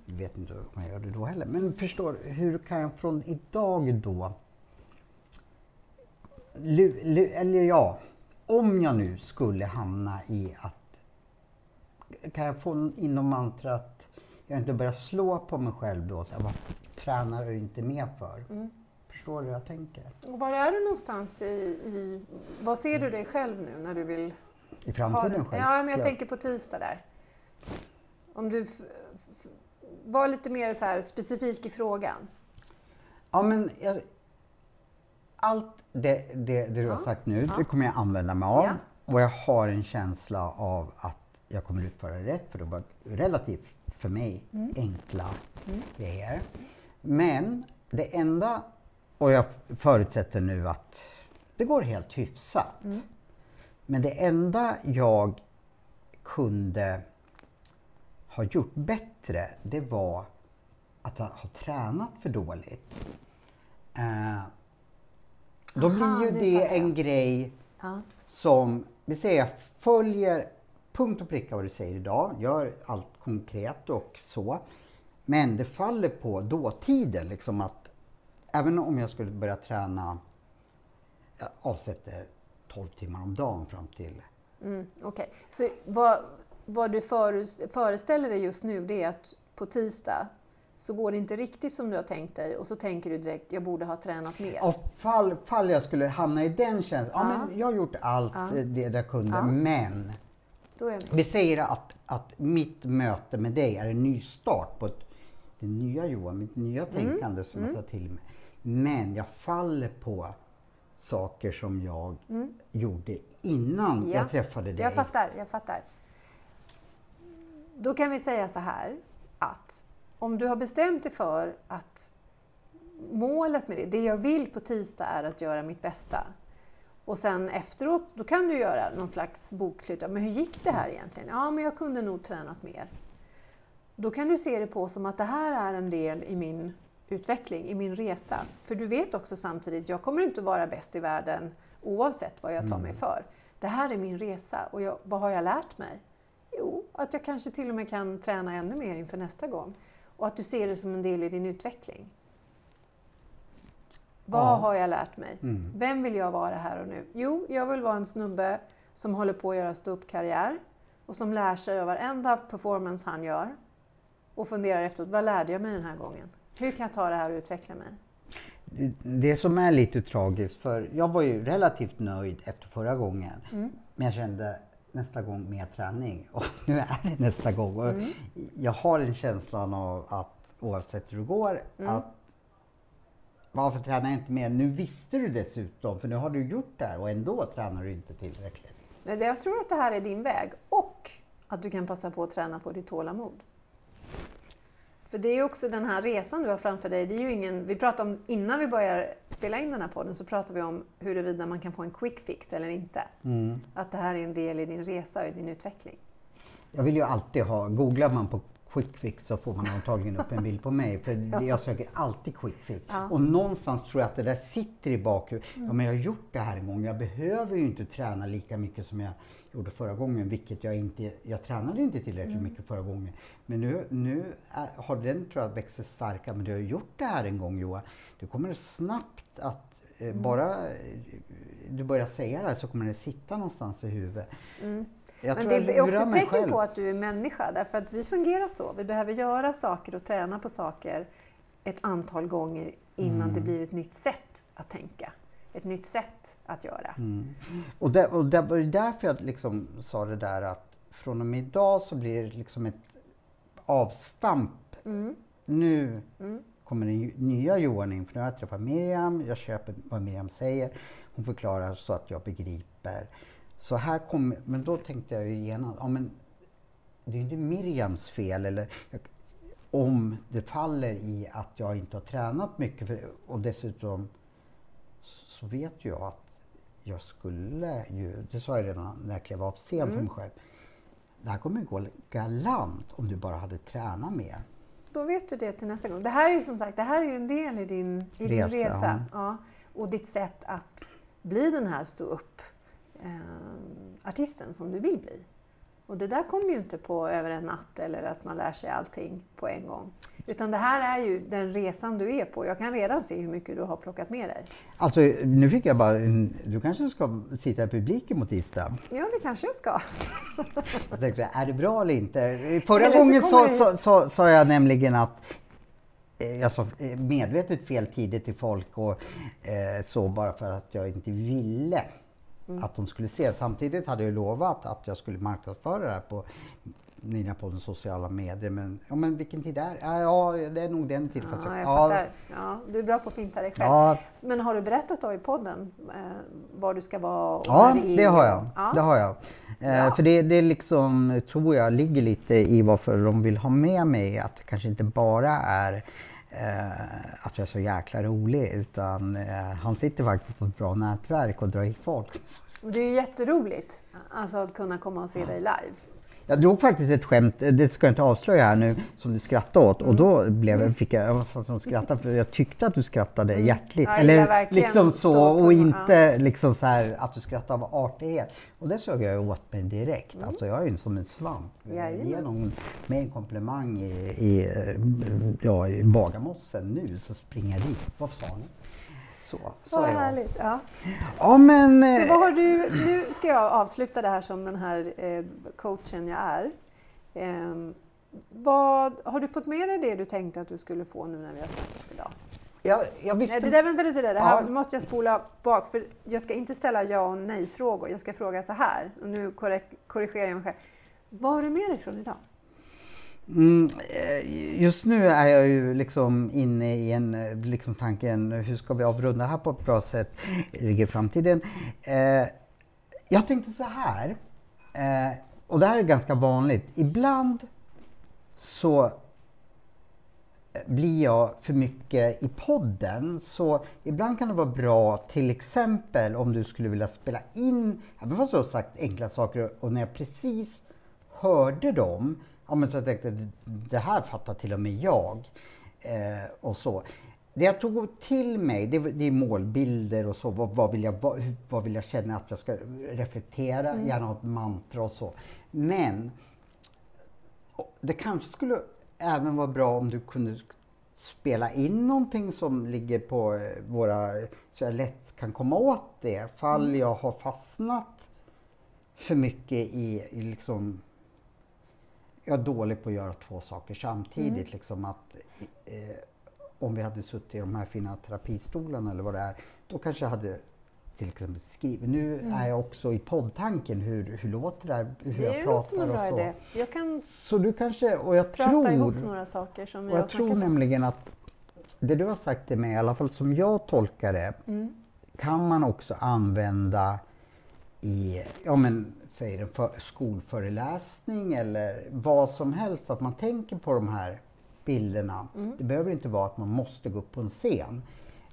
Jag vet inte om jag gör det då heller. Men förstår, hur kan jag från idag då lu, lu, eller ja, om jag nu skulle hamna i att kan jag få inom mantrat jag inte börjar slå på mig själv då, så här, vad tränar du inte mer för? Mm. Förstår du hur jag tänker? Och var är du någonstans i, i... Vad ser du dig själv nu när du vill I framtiden själv? Ja, men jag tänker på tisdag där. Om du var lite mer så här specifik i frågan. Ja, men jag, allt det, det, det du Ja, har sagt nu, ja. det kommer jag använda mig av. Ja. Och jag har en känsla av att jag kommer utföra det rätt, för det var relativt för mig Mm. enkla grejer. Men det enda, och jag förutsätter nu att det går helt hyfsat. Mm. Men det enda jag kunde ha gjort bättre, det var att ha, tränat för dåligt. Eh, då Aha, blir ju det en grej Ja. som, vi säger jag följer punkt och pricka vad du säger idag, gör allt konkret och så. Men det faller på dåtiden, liksom att även om jag skulle börja träna, jag avsätter 12 timmar om dagen fram till Mm, Okej, så vad, vad du föres- föreställer dig just nu det är att på tisdag så går det inte riktigt som du har tänkt dig och så tänker du direkt, jag borde ha tränat mer. Och fall, fall jag skulle hamna i den känslan, ja, Ja. men jag har gjort allt Ja. eh, det jag kunde, Ja. men vi säger att, att mitt möte med dig är en ny start på ett, det nya Johan, mitt nya Mm. tänkande som jag tar till mig. Men jag faller på saker som jag gjorde innan Mm. Ja, jag träffade dig. Jag fattar, jag fattar. Då kan vi säga så här att om du har bestämt dig för att målet med det, det jag vill på tisdag är att göra mitt bästa. Och sen efteråt, då kan du göra någon slags bokslut. Men hur gick det här egentligen? Ja, men jag kunde nog tränat mer. Då kan du se det på som att det här är en del i min utveckling, i min resa. För du vet också samtidigt, jag kommer inte att vara bäst i världen oavsett vad jag tar mig för. Det här är min resa och jag, vad har jag lärt mig? Jo, att jag kanske till och med kan träna ännu mer inför nästa gång. Och att du ser det som en del i din utveckling. Vad Ja. har jag lärt mig? Mm. Vem vill jag vara här och nu? Jo, jag vill vara en snubbe som håller på att göra ståuppkarriär och som lär sig av varenda performance han gör och funderar efteråt, vad lärde jag mig den här gången? Hur kan jag ta det här och utveckla mig? Det- Det som är lite tragiskt, för jag var ju relativt nöjd efter förra gången. Mm. Men jag kände nästa gång mer träning och nu är det nästa gång. Och Mm. Jag har en känslan av att oavsett hur det går, Mm. att varför tränar jag inte mer? Nu visste du dessutom, för nu har du gjort det här och ändå tränar du inte tillräckligt. Men jag tror att det här är din väg och att du kan passa på att träna på ditt tålamod. För det är också den här resan du har framför dig. Det är ju ingen, vi pratade om, innan vi börjar spela in den här podden så pratade vi om huruvida man kan få en quick fix eller inte. Mm. Att det här är en del i din resa och i din utveckling. Jag vill ju alltid ha, googlar man på quick fix så får man antagligen upp en bild på mig. För jag söker alltid quick fix. Ja. Och någonstans tror jag att det där sitter i bakhuvudet. Ja men jag har gjort det här en gång. Jag behöver ju inte träna lika mycket som jag gjorde förra gången. Vilket jag inte, jag tränade inte tillräckligt mycket förra gången. Men nu, nu är, har den tror jag växt sig starkare. Men du har gjort det här en gång Johan. Du kommer snabbt att eh, bara eh, du börjar säga det här så kommer det sitta någonstans i huvudet. Mm. Men det är också ett tecken själv. på att du är människa, därför att vi fungerar så. Vi behöver göra saker och träna på saker ett antal gånger innan Mm. det blir ett nytt sätt att tänka. Ett nytt sätt att göra. Mm. Och, det, och det var därför jag liksom sa det där att från och med idag så blir det liksom ett avstamp. Mm. Nu Mm. kommer den nya Johan in, för nu har jag träffat Miriam, jag köper vad Miriam säger, hon förklarar så att jag begriper. Så här kommer, men då tänkte jag genast, ja men det är inte Miriams fel eller om det faller i att jag inte har tränat mycket för, och dessutom så vet jag att jag skulle ju, det sa jag redan när jag klev av scen för mig själv, det här kommer ju gå galant om du bara hade tränat mer. Då vet du det till nästa gång. Det här är ju som sagt det här är en del i din, i din Resa, resa. Ja. Och ditt sätt att bli den här stå upp eh, artisten som du vill bli. Och det där kommer ju inte på över en natt eller att man lär sig allting på en gång. Utan det här är ju den resan du är på. Jag kan redan se hur mycket du har plockat med dig. Alltså nu fick jag bara, en, du kanske ska sitta i publiken mot tisdag. Ja, det kanske jag ska. Jag tänkte, är det bra eller inte? Förra Eller så gången så, det- så, så, sa jag nämligen att eh, jag sa eh, medvetet fel tider till folk och eh, så bara för att jag inte ville Mm. att de skulle se. Samtidigt hade jag lovat att jag skulle marknadsföra det här på Nina poddens sociala medier. Men, ja, men vilken tid är det? Ja, det är nog den tiden. Ja, jag ja, fattar. Ja, du är bra på att finta dig själv. Ja, Men har du berättat då i podden eh, var du ska vara och Ja, det är? har jag. Ja. Det har jag. Eh, för det, det liksom, tror jag ligger lite i varför de vill ha med mig. Att det kanske inte bara är att jag är så jäkla rolig utan eh, han sitter faktiskt på ett bra nätverk och drar hit folk. Det är ju jätteroligt alltså, att kunna komma och se dig live. Jag drog faktiskt ett skämt, eh, det ska jag inte avslöja här nu, som du skrattade åt och Mm. då blev fick jag, jag som skrattade för jag tyckte att du skrattade hjärtligt. Mm. Jag gillar Eller liksom så och inte liksom så här att du skrattade av artighet. Och det såg jag åt mig direkt. Mm. Alltså jag är ju som en svamp. Ge någon med en komplimang i, i, ja, i Bagarmossen nu så springer jag dit. Vad sa ni? Så, så Vad härligt. Ja. Ja, men... Så eh, vad har du, nu ska jag avsluta det här som den här eh, coachen jag är. Ehm, vad, har du fått med dig det du tänkte att du skulle få nu när vi har snackat idag? jag, jag visste... Nej, det där, vänta lite där. Det här Ja. nu måste jag spola bak för jag ska inte ställa ja och nej frågor. Jag ska fråga så här och nu korrigerar jag mig själv. Vad har du med dig från idag? Mm, eh, just nu är jag ju liksom inne i en eh, liksom tanken, hur ska vi avrunda det här på ett bra sätt? Ligger i framtiden. Eh, jag tänkte så här, eh, och det här är ganska vanligt. Ibland så eh, blir jag för mycket i podden. Så ibland kan det vara bra, till exempel om du skulle vilja spela in, även fast du har sagt enkla saker och när jag precis hörde dem, ja men så jag tänkte det här fattar till och med jag. Eh, och så. Det jag tog till mig, det, det är målbilder och så. Vad, vad, vill jag, vad, vad vill jag känna att jag ska reflektera? Gärna ha ett mantra och så. Men det kanske skulle även vara bra om du kunde spela in någonting som ligger på eh, våra, så jag lätt kan komma åt det. Fall jag har fastnat för mycket i, i liksom, jag är dålig på att göra två saker samtidigt. Liksom att, eh, om vi hade suttit i de här fina terapistolarna eller vad det är, då kanske jag hade till exempel skrivit. Nu är jag också i poddtanken, hur, hur låter det här, hur jag Det som pratar och bra så. idé. Jag kan Så du kanske, och jag prata tror, ihop några saker som har jag tror om. nämligen att det du har sagt till mig, i alla fall som jag tolkar det, Mm. kan man också använda i, ja men säg en för, skolföreläsning eller vad som helst, att man tänker på de här bilderna. Mm. Det behöver inte vara att man måste gå upp på en scen.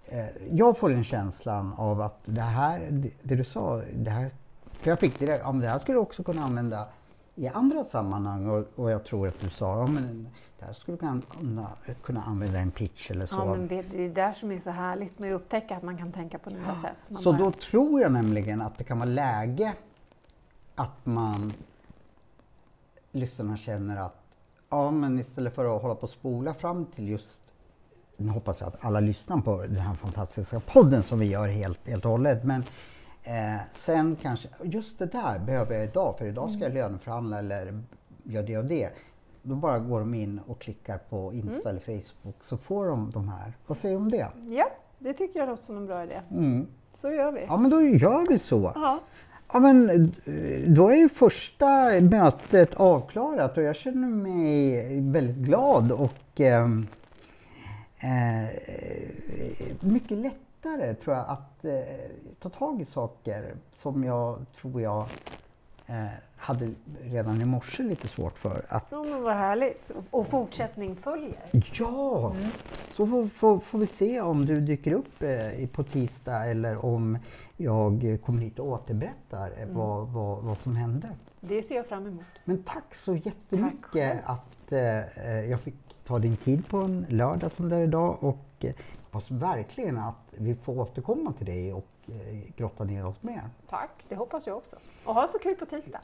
Eh, jag får den känslan av att det här, det, det du sa, det här, för jag fick det, ja, men det här skulle du också kunna använda i andra sammanhang och, och jag tror att du sa, ja men det här skulle du kunna, kunna, använda en pitch eller så. Ja, men vet, det är där som är så härligt med att upptäcka att man kan tänka på nya sätt. Man Så bara- då tror jag nämligen att det kan vara läge att man lyssnarna känner att ja men istället för att hålla på och spola fram till just nu hoppas jag att alla lyssnar på den här fantastiska podden som vi gör helt, helt och hållet. Men eh, sen kanske, just det där behöver jag idag för idag ska jag löneförhandla eller gör det och det. Då bara går de in och klickar på Insta eller Facebook så får de de här. Vad säger du om det? Ja, det tycker jag låter som en bra idé. Mm. Så gör vi. Ja men då gör vi så. Ja. Ja, men eh, då är ju första mötet avklarat och jag känner mig väldigt glad och ehm, eh, mycket lättare tror jag att eh, ta tag i saker som jag tror jag eh, hade redan i morse lite svårt för. Att, Ja, men vad härligt. Och- fortsättning följer. ja, så får, får, får vi se om du dyker upp eh, på tisdag eller om jag kommer hit och återberättar eh, vad, vad, vad som hände. Det ser jag fram emot. Men tack så Tack jättemycket själv. att eh, jag fick ta din tid på en lördag som det är idag och eh, hoppas verkligen att vi får återkomma till dig och eh, grotta ner oss mer. Tack, det hoppas jag också. Och ha så kul på tisdag.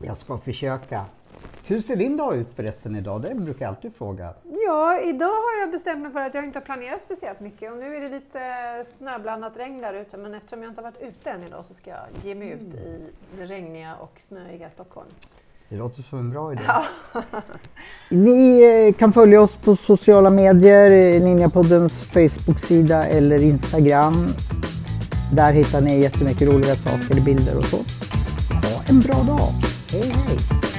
Jag ska försöka. Hur ser din dag ut förresten idag? Det brukar jag alltid fråga. Ja, idag har jag bestämt mig för att jag inte har planerat speciellt mycket och nu är det lite snöblandat regn där ute men eftersom jag inte har varit ute än idag så ska jag ge mig ut i det regniga och snöiga Stockholm. Det låter som en bra idé. Ni eh, kan följa oss på sociala medier, eh, Ninjapoddens Facebook-sida eller Instagram. Där hittar ni jättemycket roliga saker, bilder och så. Ha en bra dag. Hej hej!